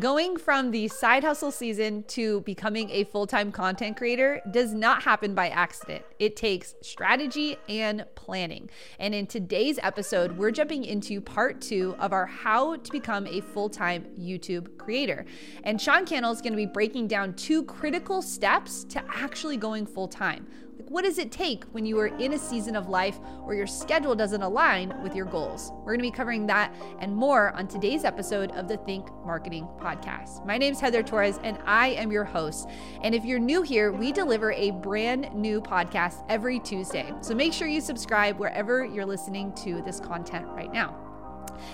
Going from the side hustle season to becoming a full time content creator does not happen by accident. It takes strategy and planning. And in today's episode, we're jumping into part two of our How to Become a Full Time YouTube Creator. And Sean Cannell is going to be breaking down two critical steps to actually going full time. What does it take when you are in a season of life where your schedule doesn't align with your goals? We're going to be covering that and more on today's episode of the Think Marketing Podcast. My name is Heather Torres, and I am your host. And if you're new here, we deliver a brand new podcast every Tuesday. So make sure you subscribe wherever you're listening to this content right now.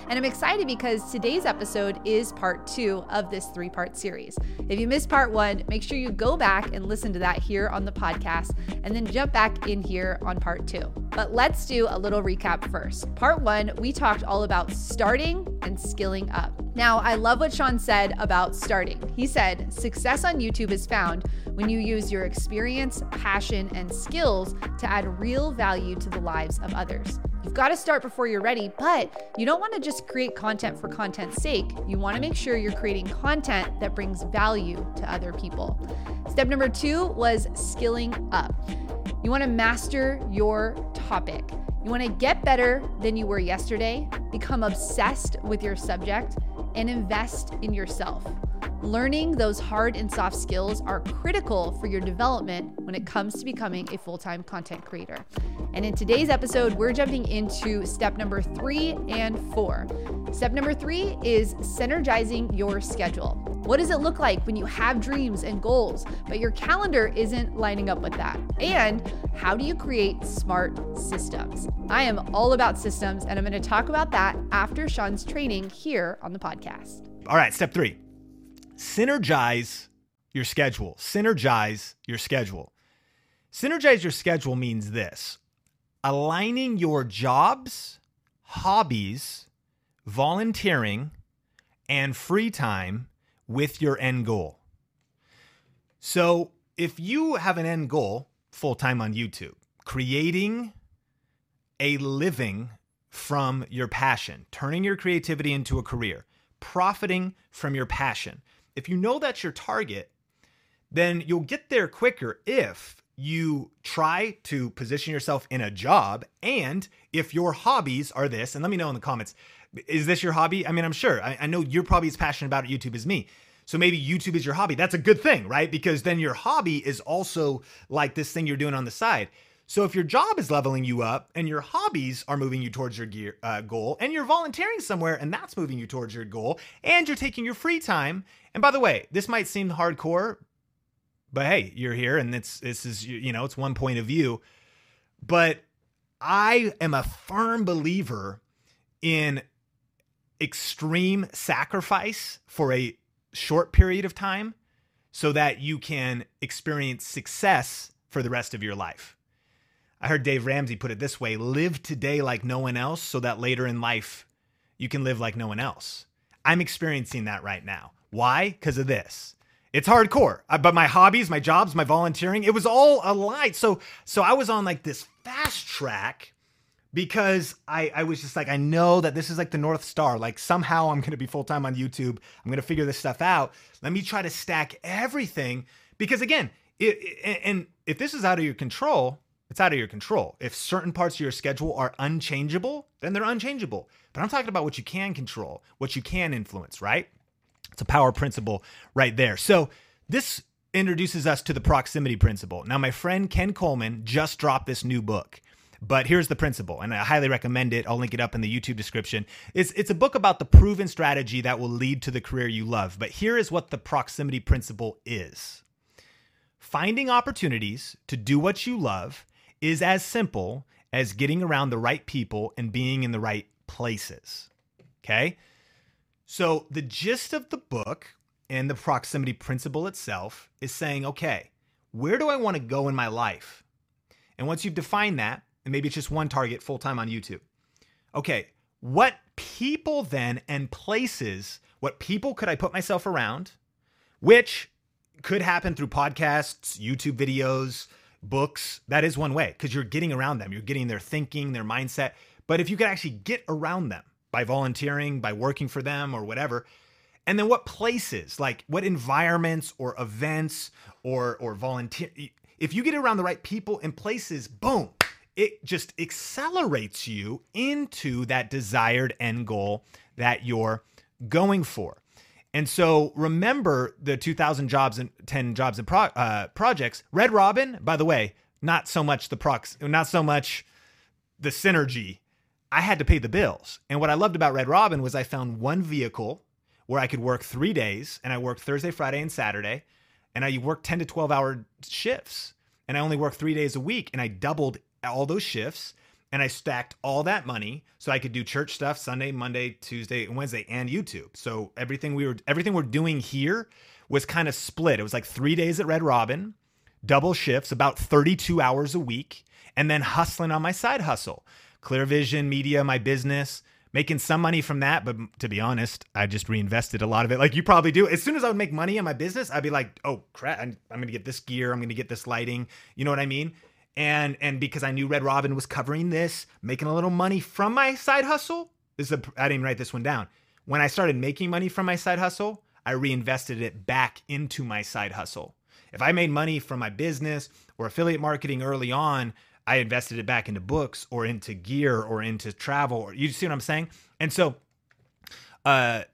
And I'm excited because today's episode is part two of this three part series. If you missed part one, make sure you go back and listen to that here on the podcast and then jump back in here on part two. But let's do a little recap first. Part one, we talked all about starting and skilling up. Now, I love what Sean said about starting. He said, Success on YouTube is found when you use your experience, passion, and skills to add real value to the lives of others. You've got to start before you're ready, but you don't want to just create content for content's sake. You want to make sure you're creating content that brings value to other people. Step number two was skilling up. You want to master your topic. You want to get better than you were yesterday, become obsessed with your subject, and invest in yourself. Learning those hard and soft skills are critical for your development when it comes to becoming a full time content creator. And in today's episode, we're jumping into step number three and four. Step number three is synergizing your schedule. What does it look like when you have dreams and goals, but your calendar isn't lining up with that? And how do you create smart systems? I am all about systems, and I'm going to talk about that after Sean's training here on the podcast. All right, step three synergize your schedule. Synergize your schedule. Synergize your schedule means this aligning your jobs, hobbies, volunteering, and free time with your end goal. So, if you have an end goal full time on YouTube, creating a living from your passion, turning your creativity into a career, profiting from your passion, if you know that's your target, then you'll get there quicker if you try to position yourself in a job and if your hobbies are this and let me know in the comments is this your hobby? I mean i'm sure. I, I know you're probably as passionate about youtube as me. So maybe youtube is your hobby. That's a good thing right? Because then your hobby is also like this thing you're doing on the side. So if your job is leveling you up and your hobbies are moving you towards your gear, uh, goal and you're volunteering somewhere and that's moving you towards your goal and you're taking your free time and by the way this might seem hardcore but hey you're here and it's this is you know it's one point of view but i am a firm believer in extreme sacrifice for a short period of time so that you can experience success for the rest of your life I heard Dave Ramsey put it this way live today like no one else so that later in life you can live like no one else. I'm experiencing that right now. Why? Because of this. It's hardcore. But my hobbies, my jobs, my volunteering, it was all aligned. So so I was on like this fast track because I, I was just like, I know that this is like the North Star. Like somehow I'm gonna be full-time on YouTube. I'm gonna figure this stuff out. Let me try to stack everything. Because again, it, it, and if this is out of your control, it's out of your control. If certain parts of your schedule are unchangeable, then they're unchangeable. But I'm talking about what you can control, what you can influence, right? It's a power principle right there. So this introduces us to the proximity principle. Now, my friend Ken Coleman just dropped this new book. But here's the principle, and I highly recommend it. I'll link it up in the YouTube description. It's, it's a book about the proven strategy that will lead to the career you love. But here is what the proximity principle is finding opportunities to do what you love is as simple as getting around the right people and being in the right places. Okay. So, the gist of the book and the proximity principle itself is saying, okay, where do I want to go in my life? And once you've defined that, and maybe it's just one target full time on YouTube, okay, what people then and places, what people could I put myself around, which could happen through podcasts, YouTube videos, books, that is one way because you're getting around them. You're getting their thinking, their mindset. But if you could actually get around them by volunteering, by working for them or whatever, And then what places, like what environments or events or or volunteer if you get around the right people and places, boom, it just accelerates you into that desired end goal that you're going for. And so remember the 2000 jobs and 10 jobs and pro, uh, projects. Red Robin, by the way, not so much the prox, not so much the synergy. I had to pay the bills. And what I loved about Red Robin was I found one vehicle where I could work three days and I worked Thursday, Friday, and Saturday. And I worked 10 to 12 hour shifts. And I only worked three days a week. And I doubled all those shifts and I stacked all that money so I could do church stuff Sunday, Monday, Tuesday, and Wednesday, and YouTube. So everything we were everything we're doing here was kind of split. It was like three days at Red Robin, double shifts, about 32 hours a week, and then hustling on my side hustle. Clear Vision Media, my business, making some money from that. But to be honest, I just reinvested a lot of it. Like you probably do. As soon as I would make money in my business, I'd be like, oh crap, I'm, I'm going to get this gear. I'm going to get this lighting. You know what I mean? and and because I knew Red Robin was covering this, making a little money from my side hustle. This is a, I didn't write this one down. When I started making money from my side hustle, I reinvested it back into my side hustle. If I made money from my business or affiliate marketing early on, I invested it back into books or into gear or into travel. Or you see what I'm saying? And so, uh,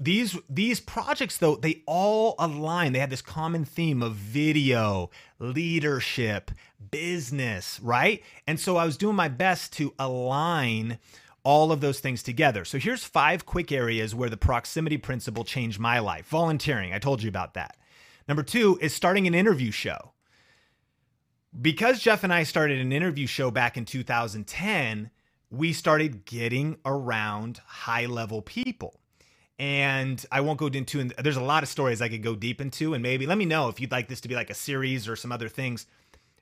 these these projects though they all align. They have this common theme of video leadership business right? And so i was doing my best to align all of those things together. So here's five quick areas where the proximity principle changed my life. Volunteering. I told you about that. Number two is starting an interview show because jeff and i started an interview show back in 2010 we started getting around high level people and I won't go into. And there's a lot of stories I could go deep into, and maybe let me know if you'd like this to be like a series or some other things.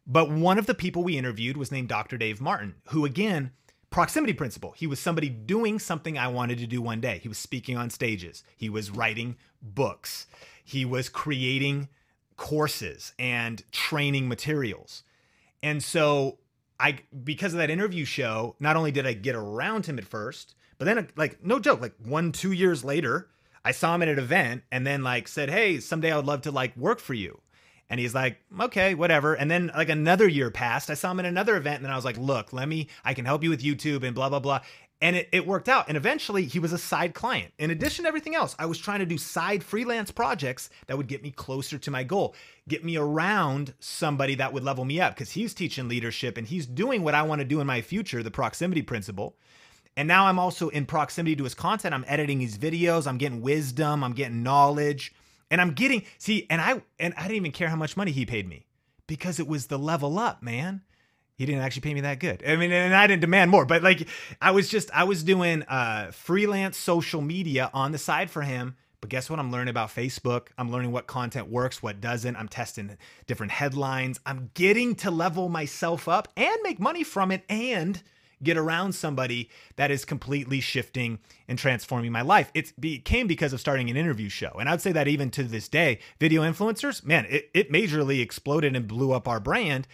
But one of the people we interviewed was named Dr. Dave Martin, who again, proximity principle. He was somebody doing something I wanted to do one day. He was speaking on stages. He was writing books. He was creating courses and training materials. And so I because of that interview show, not only did I get around him at first, but then, like, no joke, like one, two years later, I saw him at an event and then, like, said, Hey, someday I would love to, like, work for you. And he's like, okay, whatever. And then, like, another year passed. I saw him at another event and then I was like, look, let me, I can help you with YouTube and blah, blah, blah. And it, it worked out. And eventually, he was a side client. In addition to everything else, I was trying to do side freelance projects that would get me closer to my goal, get me around somebody that would level me up because he's teaching leadership and he's doing what I want to do in my future, the proximity principle. And now I'm also in proximity to his content. I'm editing his videos. I'm getting wisdom. I'm getting knowledge. And I'm getting, see, and I and I didn't even care how much money he paid me because it was the level up, man. He didn't actually pay me that good. I mean, and I didn't demand more, but like I was just I was doing uh freelance social media on the side for him. But guess what? I'm learning about Facebook. I'm learning what content works, what doesn't. I'm testing different headlines. I'm getting to level myself up and make money from it and get around somebody that is completely shifting and transforming my life. It became because of starting an interview show. And I'd say that even to this day, video influencers, man, it, it majorly exploded and blew up our brand.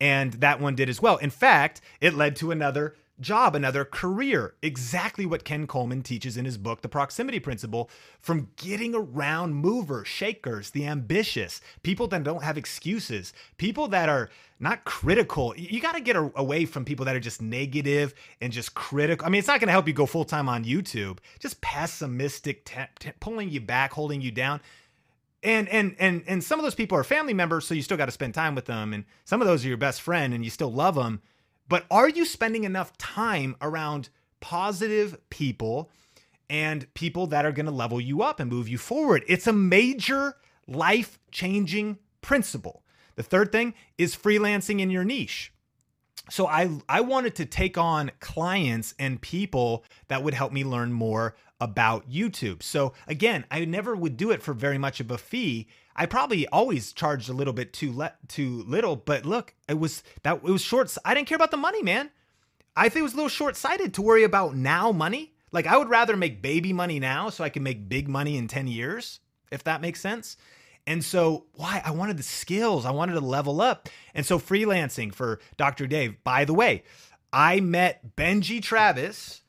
And that one did as well. In fact, it led to another job, another career. Exactly what Ken Coleman teaches in his book, The Proximity Principle, from getting around movers, shakers, the ambitious, people that don't have excuses, people that are not critical. You got to get away from people that are just negative and just critical. I mean, it's not going to help you go full time on YouTube. Just pessimistic, t- t- pulling you back, holding you down and and and and some of those people are family members so you still got to spend time with them and some of those are your best friend and you still love them but are you spending enough time around positive people and people that are going to level you up and move you forward? It's a major life changing principle. The third thing is freelancing in your niche. So I I wanted to take on clients and people that would help me learn more about YouTube. So again, I never would do it for very much of a fee I probably always charged a little bit too le- too little, but look, it was that it was short. I didn't care about the money, man. I think it was a little short sighted to worry about now money. Like I would rather make baby money now so I can make big money in 10 years, if that makes sense. And so, why? I wanted the skills, I wanted to level up. And so, freelancing for Dr. Dave, by the way, I met Benji Travis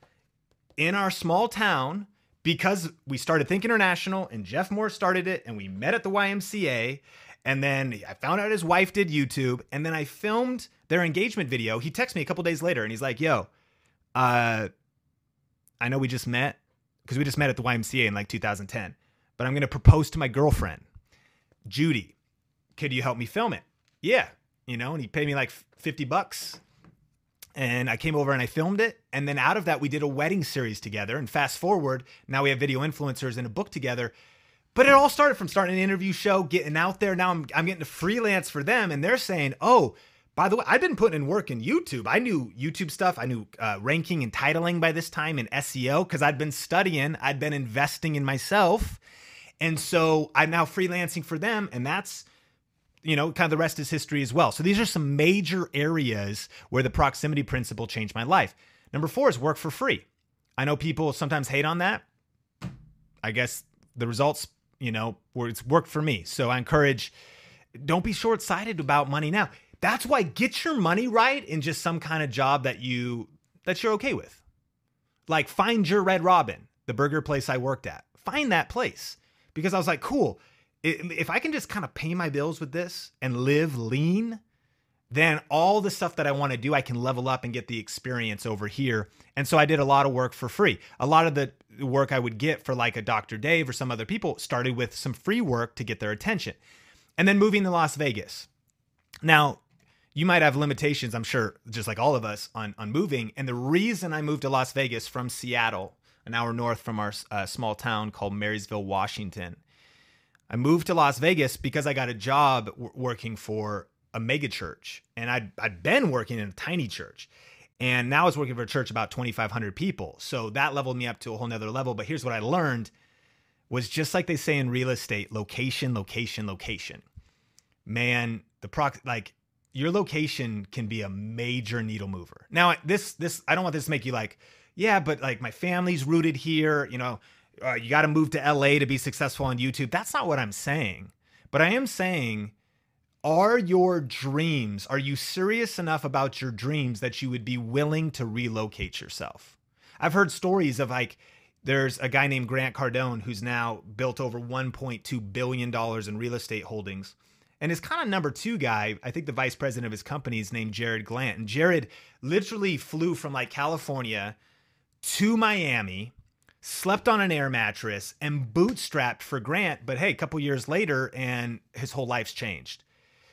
in our small town because we started Think International and Jeff Moore started it and we met at the YMCA. And then I found out his wife did YouTube. And then I filmed their engagement video. He texted me a couple days later and he's like, yo, uh, I know we just met because we just met at the YMCA in like 2010, but I'm going to propose to my girlfriend, Judy. Could you help me film it? Yeah. You know, and he paid me like 50 bucks and I came over and I filmed it. And then out of that, we did a wedding series together. And fast forward, now we have video influencers and a book together. But it all started from starting an interview show, getting out there. Now I'm, I'm getting to freelance for them. And they're saying, oh, by the way, I've been putting in work in YouTube. I knew YouTube stuff. I knew uh, ranking and titling by this time in SEO because I'd been studying, I'd been investing in myself. And so I'm now freelancing for them. And that's you know, kind of the rest is history as well. So these are some major areas where the proximity principle changed my life. Number four is work for free. I know people sometimes hate on that. I guess the results, you know, where it's worked for me. So I encourage don't be short sighted about money now. That's why get your money right in just some kind of job that you that you're okay with. Like find your Red Robin, the burger place I worked at. Find that place because I was like, cool if I can just kind of pay my bills with this and live lean, then all the stuff that I want to do, I can level up and get the experience over here. And so I did a lot of work for free. A lot of the work I would get for like a Dr. Dave or some other people started with some free work to get their attention. And then moving to Las Vegas. Now, you might have limitations, I'm sure, just like all of us, on, on moving. And the reason I moved to Las Vegas from Seattle, an hour north from our uh, small town called Marysville, Washington, I moved to Las Vegas because I got a job w- working for a mega church, and I'd I'd been working in a tiny church, and now I was working for a church about 2,500 people. So that leveled me up to a whole nother level. But here's what I learned: was just like they say in real estate, location, location, location. Man, the proc like your location can be a major needle mover. Now this this I don't want this to make you like, yeah, but like my family's rooted here, you know uh, you got to move to LA to be successful on YouTube. That's not what I'm saying. But I am saying, are your dreams, are you serious enough about your dreams that you would be willing to relocate yourself? I've heard stories of like, there's a guy named Grant Cardone who's now built over $1.2 billion in real estate holdings. And his kind of number two guy, I think the vice president of his company is named Jarrod Glandt. And Jarrod literally flew from like California to Miami slept on an air mattress and bootstrapped for Grant. But hey, a couple years later, and his whole life's changed.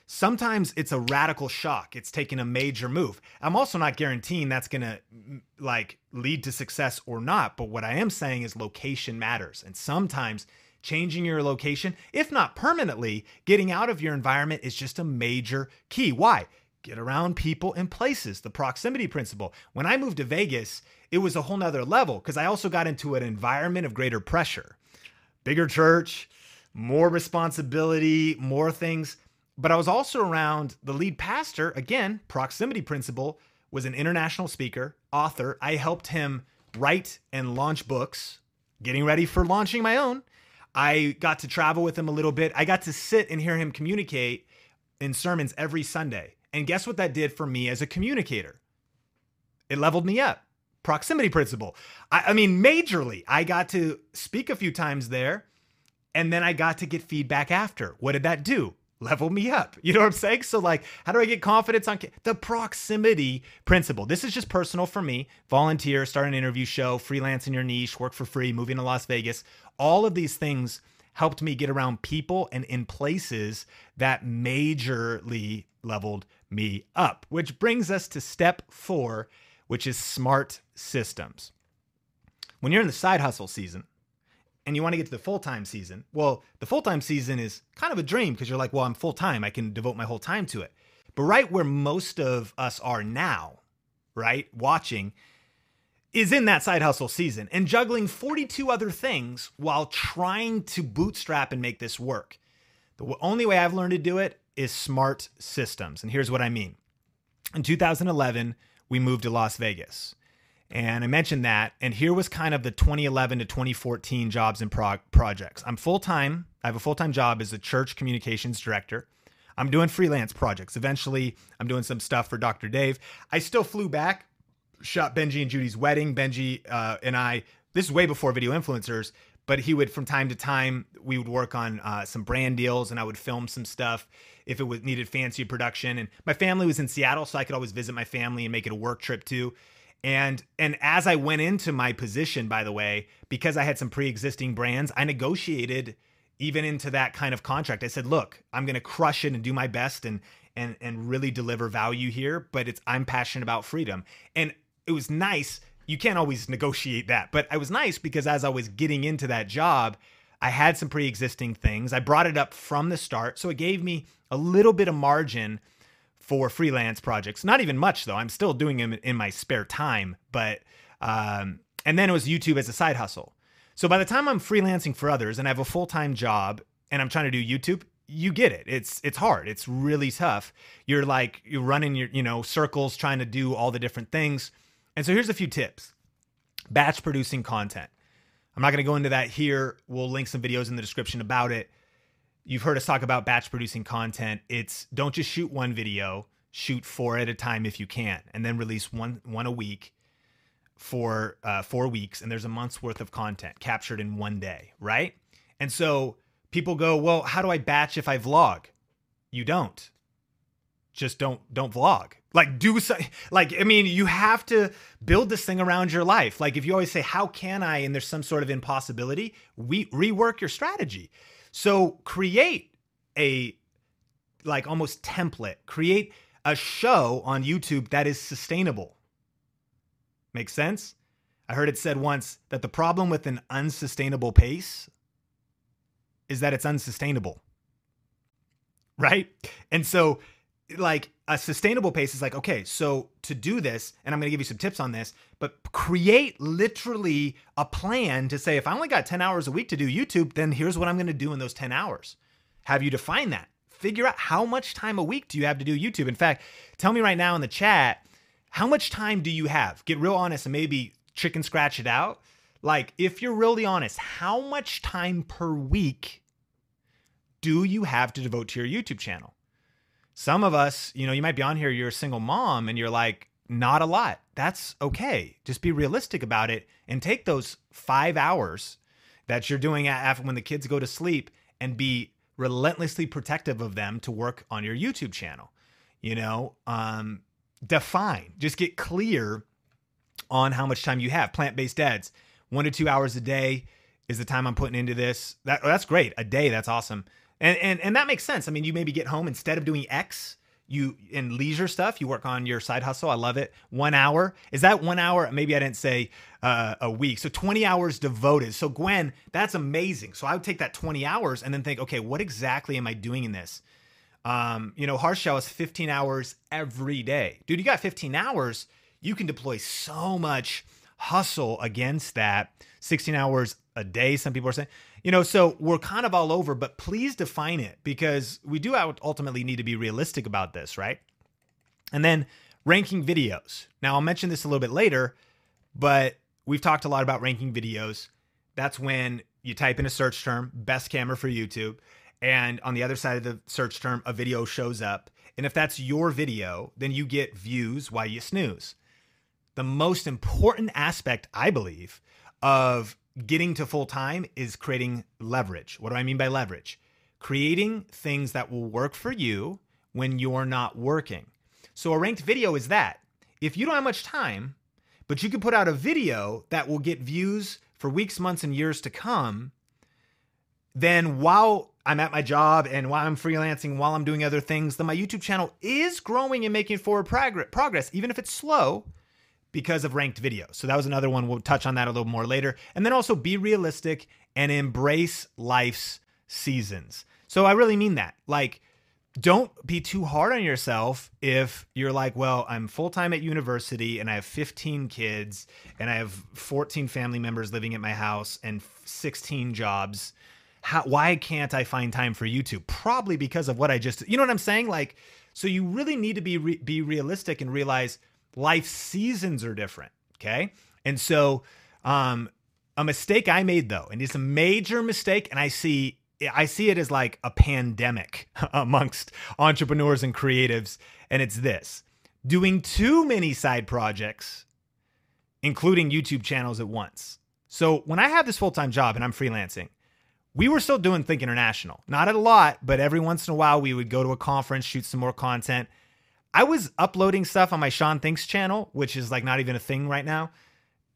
Sometimes it's a radical shock. It's taking a major move. I'm also not guaranteeing that's going to mm, like lead to success or not, but what I am saying is location matters. And sometimes changing your location, if not permanently, getting out of your environment is just a major key. Why? Get around people and places, the proximity principle. When I moved to Vegas, it was a whole nother level because I also got into an environment of greater pressure. Bigger church, more responsibility, more things. But I was also around the lead pastor, again, proximity principle, was an international speaker, author. I helped him write and launch books, getting ready for launching my own. I got to travel with him a little bit. I got to sit and hear him communicate in sermons every Sunday. And guess what that did for me as a communicator? It leveled me up proximity principle. I, I mean, majorly, I got to speak a few times there and then I got to get feedback after. What did that do? Level me up. You know what I'm saying? So, like, how do I get confidence on the proximity principle? This is just personal for me. Volunteer, start an interview show, freelance in your niche, work for free, moving to Las Vegas. All of these things helped me get around people and in places that majorly leveled me up, which brings us to step four which is smart systems. When you're in the side hustle season and you want to get to the full time season, well, the full time season is kind of a dream because you're like, well, I'm full time. I can devote my whole time to it. But right where most of us are now, right, watching, is in that side hustle season and juggling 42 other things while trying to bootstrap and make this work. The only way I've learned to do it is smart systems. And here's what I mean. In 2011, we moved to Las Vegas. And I mentioned that. And here was kind of the 2011 to 2014 jobs and pro- projects. I'm full time. I have a full time job as a church communications director. I'm doing freelance projects. Eventually, I'm doing some stuff for Dr. Dave. I still flew back, shot Benji and Judy's wedding. Benji uh, and I this is way before video influencers, but he would from time to time we would work on uh, some brand deals and I would film some stuff if it was needed fancy production. And my family was in Seattle, so I could always visit my family and make it a work trip too. And and as I went into my position, by the way, because I had some pre-existing brands, I negotiated even into that kind of contract. I said, "Look, I'm going to crush it and do my best and and and really deliver value here, but it's I'm passionate about freedom." And it was nice. You can't always negotiate that, but it was nice because as I was getting into that job, I had some pre-existing things. I brought it up from the start, so it gave me a little bit of margin for freelance projects. Not even much though. I'm still doing them in my spare time, but um, and then it was YouTube as a side hustle. So by the time I'm freelancing for others and I have a full-time job and I'm trying to do YouTube, you get it. It's it's hard. It's really tough. You're like you're running your, you know, circles trying to do all the different things. And so here's a few tips. Batch producing content. I'm not going to go into that here. We'll link some videos in the description about it. You've heard us talk about batch producing content. It's don't just shoot one video, shoot four at a time if you can, and then release one one a week for uh, four weeks, and there's a month's worth of content captured in one day, right? And so people go, well, how do I batch if I vlog? You don't. Just don't don't vlog. Like do so, like I mean, you have to build this thing around your life. Like if you always say, "How can I?" and there's some sort of impossibility, we rework your strategy. So create a like almost template, create a show on YouTube that is sustainable. Make sense? I heard it said once that the problem with an unsustainable pace is that it's unsustainable. Right? And so like a sustainable pace is like okay so to do this and i'm going to give you some tips on this but create literally a plan to say if i only got 10 hours a week to do youtube then here's what i'm going to do in those 10 hours. Have you define that? Figure out how much time a week do you have to do youtube? In fact tell me right now in the chat how much time do you have? Get real honest and maybe chicken scratch it out. Like if you're really honest how much time per week do you have to devote to your youtube channel some of us, you know, you might be on here, you're a single mom, and you're like, not a lot. That's okay. Just be realistic about it and take those five hours that you're doing after when the kids go to sleep and be relentlessly protective of them to work on your YouTube channel. You know, um, define, just get clear on how much time you have. Plant based dads, one to two hours a day is the time I'm putting into this. That that's great. A day, that's awesome. And, and and that makes sense. I mean, you maybe get home instead of doing X, you in leisure stuff, you work on your side hustle. I love it. One hour is that one hour? Maybe I didn't say uh, a week. So 20 hours devoted. So Gwen, that's amazing. So I would take that 20 hours and then think, okay, what exactly am I doing in this? Um, you know, hard shell is 15 hours every day, dude. You got 15 hours. You can deploy so much hustle against that. 16 hours a day. Some people are saying you know, so we're kind of all over, but please define it because we do ultimately need to be realistic about this, right? And then ranking videos. Now, I'll mention this a little bit later, but we've talked a lot about ranking videos. That's when you type in a search term, best camera for YouTube, and on the other side of the search term, a video shows up. And if that's your video, then you get views while you snooze. The most important aspect, I believe, of getting to full time is creating leverage. What do I mean by leverage? Creating things that will work for you when you're not working. So a ranked video is that. If you don't have much time, but you can put out a video that will get views for weeks, months, and years to come, then while I'm at my job and while I'm freelancing, while I'm doing other things, then my YouTube channel is growing and making forward progress, even if it's slow because of ranked videos. So that was another one. We'll touch on that a little more later. And then also be realistic and embrace life's seasons. So I really mean that. Like, don't be too hard on yourself if you're like, well, I'm full time at university and I have 15 kids and I have 14 family members living at my house and 16 jobs. How, why can't I find time for YouTube? Probably because of what I just, you know what I'm saying? Like, so you really need to be re- be realistic and realize life seasons are different. Okay. And so, um, a mistake I made though, and it's a major mistake, and I see I see it as like a pandemic amongst entrepreneurs and creatives, and it's this doing too many side projects, including YouTube channels at once. So when I have this full time job and I'm freelancing, we were still doing Think International. Not a lot, but every once in a while we would go to a conference, shoot some more content. I was uploading stuff on my Sean Thinks channel, which is like not even a thing right now.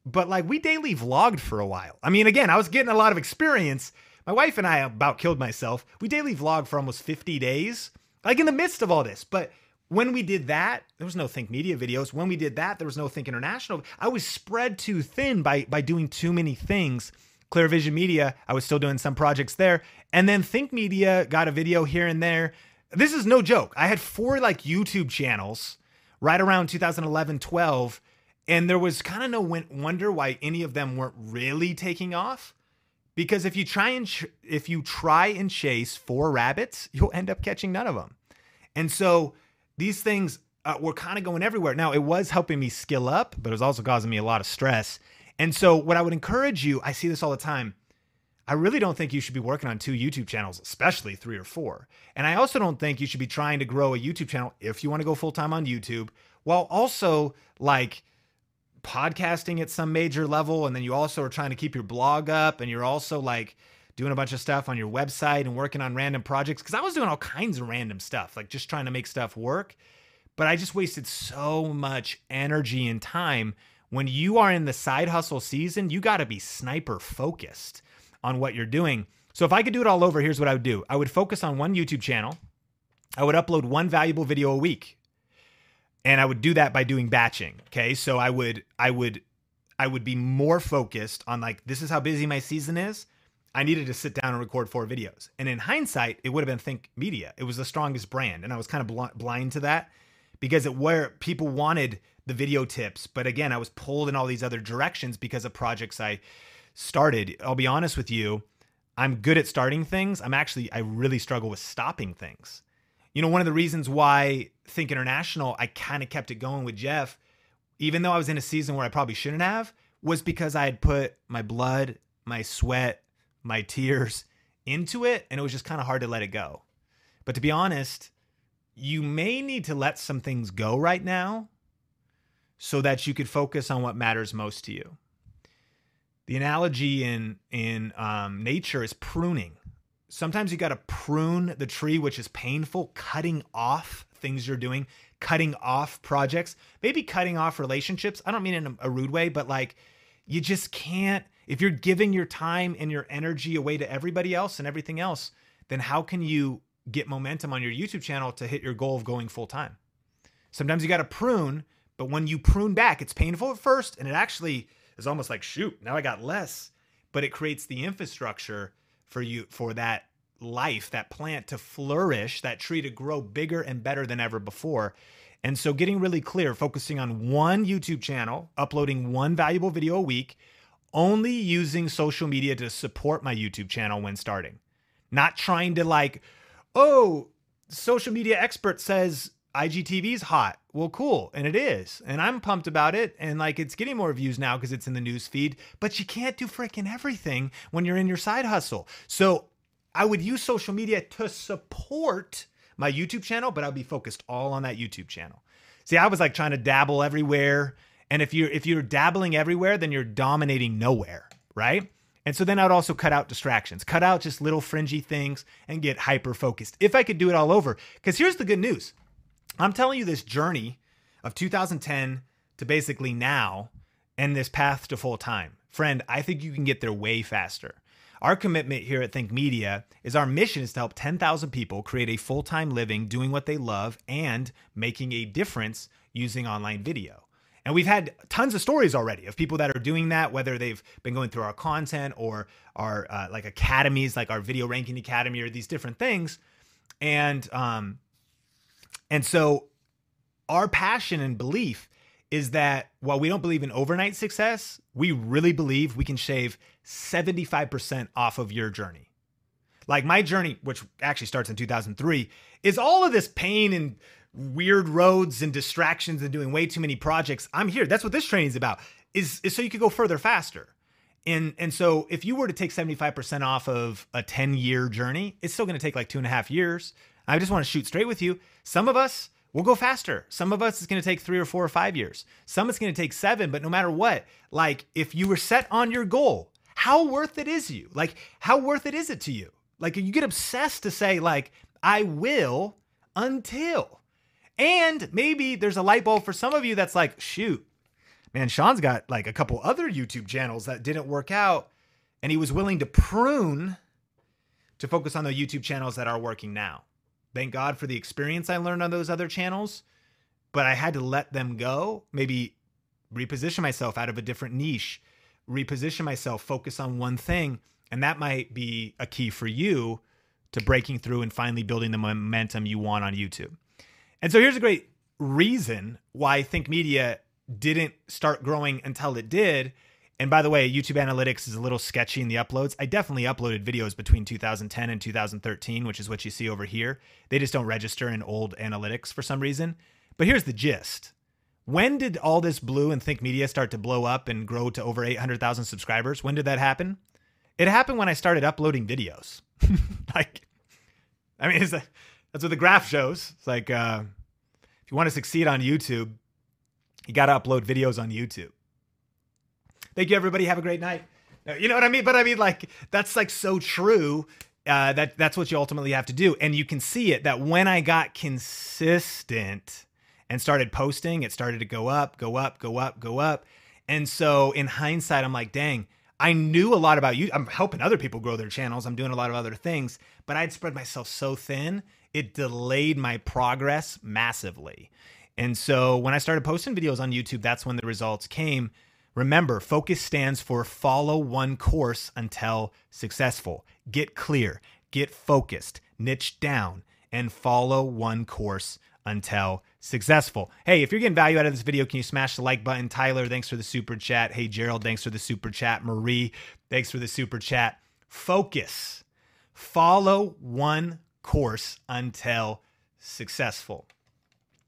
But like we daily vlogged for a while. I mean, again, I was getting a lot of experience. My wife and I about killed myself. We daily vlogged for almost 50 days, like in the midst of all this. But when we did that, there was no Think Media videos. When we did that, there was no Think International. I was spread too thin by by doing too many things. Clear Vision Media, I was still doing some projects there. And then Think Media got a video here and there. This is no joke. I had four like YouTube channels right around 2011, 12, and there was kind of no wonder why any of them weren't really taking off. Because if you try and ch- if you try and chase four rabbits, you'll end up catching none of them. And so these things uh, were kind of going everywhere. Now, it was helping me skill up, but it was also causing me a lot of stress. And so, what I would encourage you, I see this all the time. I really don't think you should be working on two YouTube channels, especially three or four. And I also don't think you should be trying to grow a YouTube channel if you want to go full time on YouTube, while also like podcasting at some major level. And then you also are trying to keep your blog up and you're also like doing a bunch of stuff on your website and working on random projects. Cause I was doing all kinds of random stuff, like just trying to make stuff work. But I just wasted so much energy and time when you are in the side hustle season, you got to be sniper focused on what you're doing. So if I could do it all over, here's what I would do I would focus on one YouTube channel, I would upload one valuable video a week. And I would do that by doing batching. Okay. So I would, I would, I would be more focused on like, this is how busy my season is. I needed to sit down and record four videos. And in hindsight, it would have been Think Media. It was the strongest brand. And I was kind of bl- blind to that because it where people wanted the video tips. But again, I was pulled in all these other directions because of projects I started. I'll be honest with you, I'm good at starting things. I'm actually, I really struggle with stopping things. You know, one of the reasons why Think International, I kind of kept it going with Jeff, even though I was in a season where I probably shouldn't have, was because I had put my blood, my sweat, my tears into it, and it was just kind of hard to let it go. But to be honest, you may need to let some things go right now so that you could focus on what matters most to you. The analogy in in um, nature is pruning. Sometimes you got to prune the tree, which is painful, cutting off things you're doing, cutting off projects, maybe cutting off relationships. I don't mean in a rude way, but like you just can't. If you're giving your time and your energy away to everybody else and everything else, then how can you get momentum on your YouTube channel to hit your goal of going full time? Sometimes you got to prune but when you prune back, it's painful at first, and it actually is almost like, shoot, now I got less. But it creates the infrastructure for you for that life, that plant to flourish, that tree to grow bigger and better than ever before. And so getting really clear, focusing on one YouTube channel, uploading one valuable video a week, only using social media to support my YouTube channel when starting. Not trying to like, oh, social media expert says IGTV's hot. Well, cool. And it is. And I'm pumped about it. And like it's getting more views now because it's in the news feed. But you can't do freaking everything when you're in your side hustle. So I would use social media to support my YouTube channel, but I'd be focused all on that YouTube channel. See, I was like trying to dabble everywhere. And if you're if you're dabbling everywhere, then you're dominating nowhere, right? And so then I'd also cut out distractions, cut out just little fringy things and get hyper focused. If I could do it all over. Because here's the good news. I'm telling you this journey of 2010 to basically now and this path to full time. Friend, I think you can get there way faster. Our commitment here at Think Media is our mission is to help 10,000 people create a full time living doing what they love and making a difference using online video. And we've had tons of stories already of people that are doing that, whether they've been going through our content or our uh, like academies, like our Video Ranking Academy, or these different things. And um, and so our passion and belief is that while we don't believe in overnight success, we really believe we can shave 75% off of your journey. Like my journey, which actually starts in 2003, is all of this pain and weird roads and distractions and doing way too many projects. I'm here. That's what this training is about. Is, is so you could go further faster. And and so if you were to take 75% off of a 10 year journey, it's still going to take like two and a half years. I just want to shoot straight with you. Some of us, We'll go faster. Some of us it's going to take three or four or five years. Some it's going to take seven, but no matter what, like if you were set on your goal, how worth it is you? Like, how worth it is it to you? Like, you get obsessed to say, like, I will until. And maybe there's a light bulb for some of you that's like, shoot, man, Sean's got like a couple other YouTube channels that didn't work out. And he was willing to prune to focus on the YouTube channels that are working now. Thank God for the experience I learned on those other channels, but I had to let them go, maybe reposition myself out of a different niche, reposition myself, focus on one thing. And that might be a key for you to breaking through and finally building the momentum you want on YouTube. And so here's a great reason why Think Media didn't start growing until it did and by the way, YouTube Analytics is a little sketchy in the uploads. I definitely uploaded videos between 2010 and 2013, which is what you see over here. They just don't register in old analytics for some reason. But here's the gist. When did all this blue and Think Media start to blow up and grow to over 800,000 subscribers? When did that happen? It happened when I started uploading videos. like, I mean, that's what the graph shows. It's like, uh, if you want to succeed on YouTube, you got to upload videos on YouTube. Thank you, everybody. Have a great night. You know what I mean? But I mean, like, that's like so true. Uh, that that's what you ultimately have to do, and you can see it that when I got consistent and started posting, it started to go up, go up, go up, go up. And so, in hindsight, I'm like, dang, I knew a lot about you. I'm helping other people grow their channels. I'm doing a lot of other things, but I'd spread myself so thin, it delayed my progress massively. And so, when I started posting videos on YouTube, that's when the results came. Remember, focus stands for follow one course until successful. Get clear, get focused, niche down, and follow one course until successful. Hey, if you're getting value out of this video, can you smash the like button? Tyler, thanks for the super chat. Hey, Gerald, thanks for the super chat. Marie, thanks for the super chat. Focus. Follow one course until successful.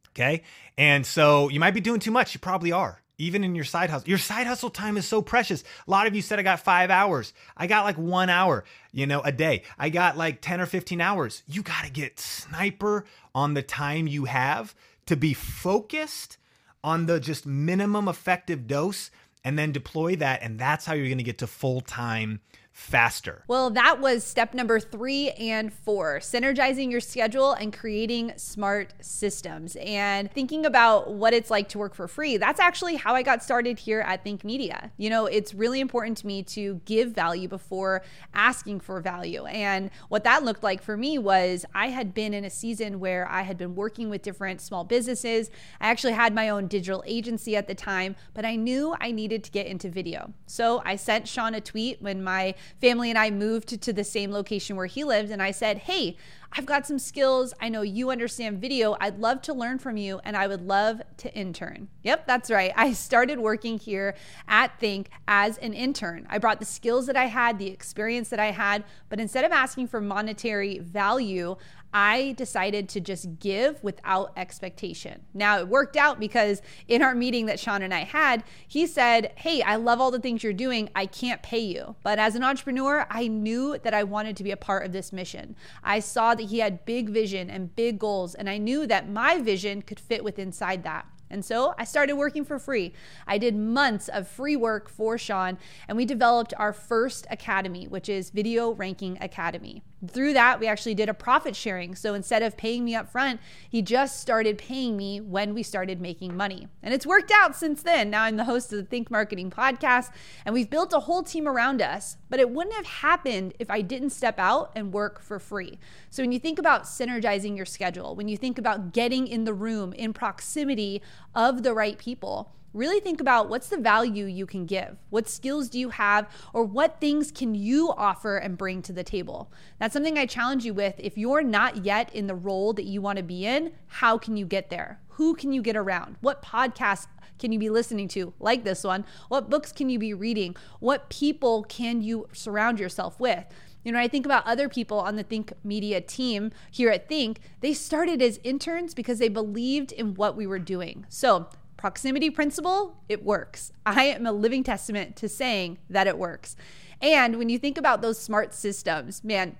Okay. And so you might be doing too much. You probably are even in your side hustle. Your side hustle time is so precious. A lot of you said I got five hours. I got like one hour, you know, a day. I got like 10 or 15 hours. You got to get sniper on the time you have to be focused on the just minimum effective dose and then deploy that. And that's how you're going to get to full time faster. Well, that was step number three and four synergizing your schedule and creating smart systems. And thinking about what it's like to work for free, that's actually how I got started here at Think Media. You know, it's really important to me to give value before asking for value. And what that looked like for me was I had been in a season where I had been working with different small businesses. I actually had my own digital agency at the time, but I knew I needed to get into video. So I sent Sean a tweet when my family and I moved to the same location where he lived. And I said, Hey, I've got some skills. I know you understand video. I'd love to learn from you and I would love to intern. Yep, that's right. I started working here at Think as an intern. I brought the skills that I had, the experience that I had, but instead of asking for monetary value, I decided to just give without expectation. Now, it worked out because in our meeting that Sean and I had, he said, Hey, I love all the things you're doing. I can't pay you. But as an entrepreneur, I knew that I wanted to be a part of this mission. I saw that he had big vision and big goals, and I knew that my vision could fit with inside that. And so I started working for free. I did months of free work for Sean, and we developed our first academy, which is Video Ranking Academy. Through that, we actually did a profit sharing. So instead of paying me up front, he just started paying me when we started making money. And it's worked out since then. Now I'm the host of the Think Marketing podcast, and we've built a whole team around us. But it wouldn't have happened if I didn't step out and work for free. So when you think about synergizing your schedule, when you think about getting in the room in proximity of the right people, really think about what's the value you can give. What skills do you have or what things can you offer and bring to the table? That's something i challenge you with. If you're not yet in the role that you want to be in how can you get there? Who can you get around? What podcasts can you be listening to like this one? What books can you be reading? What people can you surround yourself with? You know, I think about other people on the Think Media team here at Think, they started as interns because they believed in what we were doing. So, proximity principle, it works. I am a living testament to saying that it works. And when you think about those smart systems, man,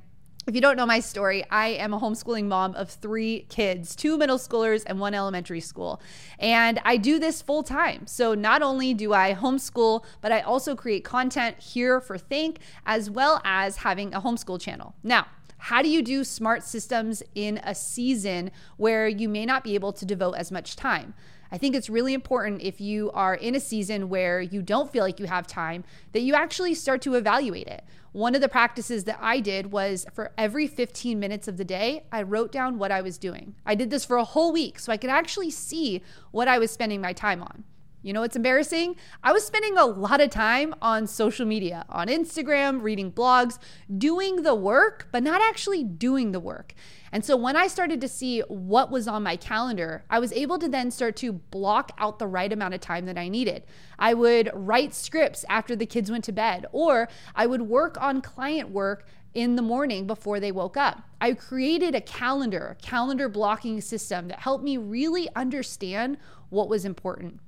If you don't know my story, I am a homeschooling mom of three kids two middle schoolers and one elementary school. And I do this full time. So not only do I homeschool, but I also create content here for Think, as well as having a homeschool channel. Now, how do you do smart systems in a season where you may not be able to devote as much time? I think it's really important if you are in a season where you don't feel like you have time that you actually start to evaluate it. One of the practices that I did was for every 15 minutes of the day, I wrote down what I was doing. I did this for a whole week so I could actually see what I was spending my time on. You know what's embarrassing? I was spending a lot of time on social media, on Instagram, reading blogs, doing the work, but not actually doing the work. And so when I started to see what was on my calendar, I was able to then start to block out the right amount of time that I needed. I would write scripts after the kids went to bed, or I would work on client work in the morning before they woke up. I created a calendar, calendar blocking system that helped me really understand what was important.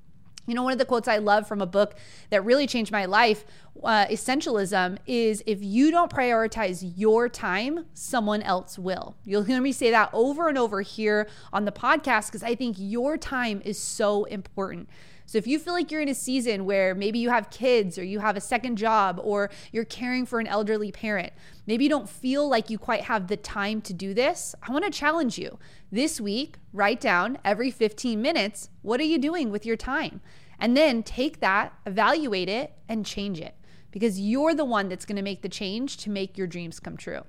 You know, one of the quotes I love from a book that really changed my life, uh, Essentialism, is if you don't prioritize your time, someone else will. You'll hear me say that over and over here on the podcast because I think your time is so important. So if you feel like you're in a season where maybe you have kids or you have a second job or you're caring for an elderly parent, maybe you don't feel like you quite have the time to do this, I want to challenge you. This week, write down every 15 minutes, what are you doing with your time? And then take that, evaluate it, and change it because you're the one that's going to make the change to make your dreams come true.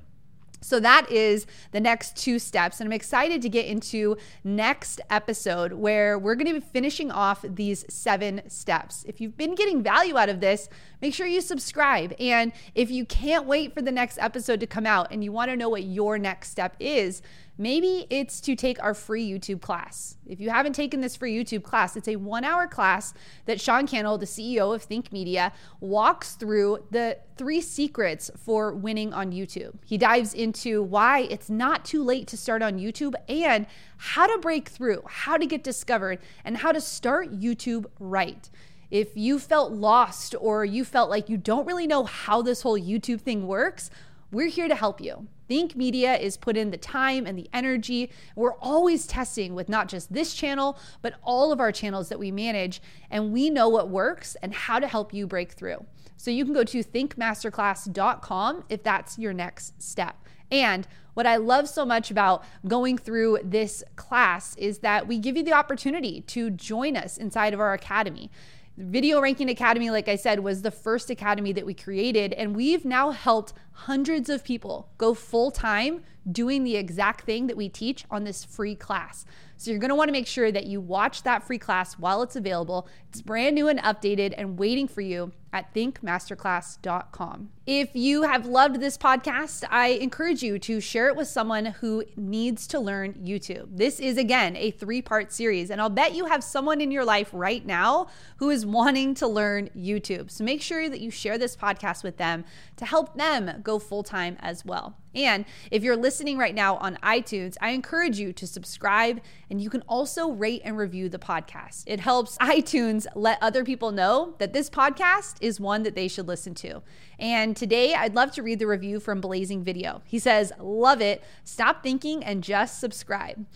So that is the next two steps. And I'm excited to get into next episode where we're going to be finishing off these seven steps. If you've been getting value out of this, make sure you subscribe. And if you can't wait for the next episode to come out and you want to know what your next step is, Maybe it's to take our free YouTube class. If you haven't taken this free YouTube class, it's a one hour class that Sean Cannell, the CEO of Think Media, walks through the three secrets for winning on YouTube. He dives into why it's not too late to start on YouTube and how to break through, how to get discovered, and how to start YouTube right. If you felt lost or you felt like you don't really know how this whole YouTube thing works, we're here to help you. Think Media is put in the time and the energy. We're always testing with not just this channel, but all of our channels that we manage. And we know what works and how to help you break through. So you can go to thinkmasterclass.com if that's your next step. And what I love so much about going through this class is that we give you the opportunity to join us inside of our academy. Video Ranking Academy, like I said, was the first academy that we created, and we've now helped hundreds of people go full time doing the exact thing that we teach on this free class. So you're going to want to make sure that you watch that free class while it's available. It's brand new and updated and waiting for you at thinkmasterclass.com. If you have loved this podcast, I encourage you to share it with someone who needs to learn YouTube. This is, again, a three part series, and I'll bet you have someone in your life right now who is wanting to learn YouTube. So make sure that you share this podcast with them to help them go full time as well. And if you're listening right now on iTunes, I encourage you to subscribe and you can also rate and review the podcast. It helps iTunes let other people know that this podcast is one that they should listen to. And today I'd love to read the review from Blazing Video. He says, Love it. Stop thinking and just subscribe.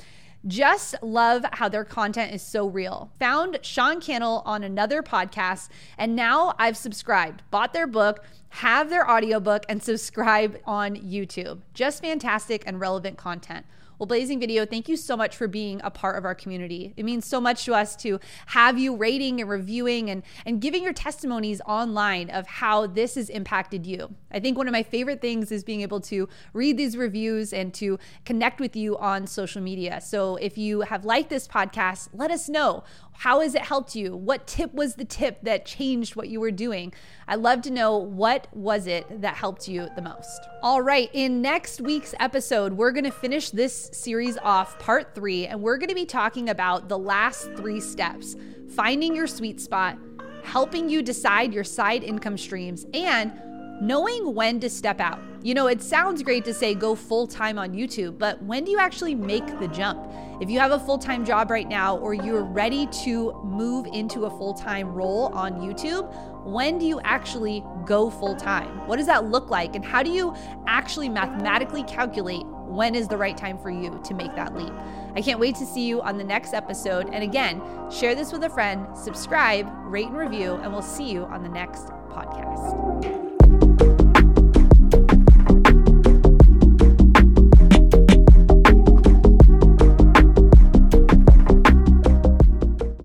Just love how their content is so real. Found Sean Cannell on another podcast, and now I've subscribed, bought their book, have their audiobook, and subscribe on YouTube. Just fantastic and relevant content. Well, Blazing Video, thank you so much for being a part of our community. It means so much to us to have you rating and reviewing and, and giving your testimonies online of how this has impacted you. I think one of my favorite things is being able to read these reviews and to connect with you on social media. So if you have liked this podcast, let us know. How has it helped you? What tip was the tip that changed what you were doing? I'd love to know what was it that helped you the most. All right, in next week's episode, we're going to finish this series off, part 3, and we're going to be talking about the last 3 steps. Finding your sweet spot, helping you decide your side income streams, and knowing when to step out. You know, it sounds great to say go full time on YouTube, but when do you actually make the jump? If you have a full time job right now or you're ready to move into a full time role on YouTube, when do you actually go full time? What does that look like? And how do you actually mathematically calculate when is the right time for you to make that leap? I can't wait to see you on the next episode. And again, share this with a friend, subscribe, rate, and review, and we'll see you on the next podcast.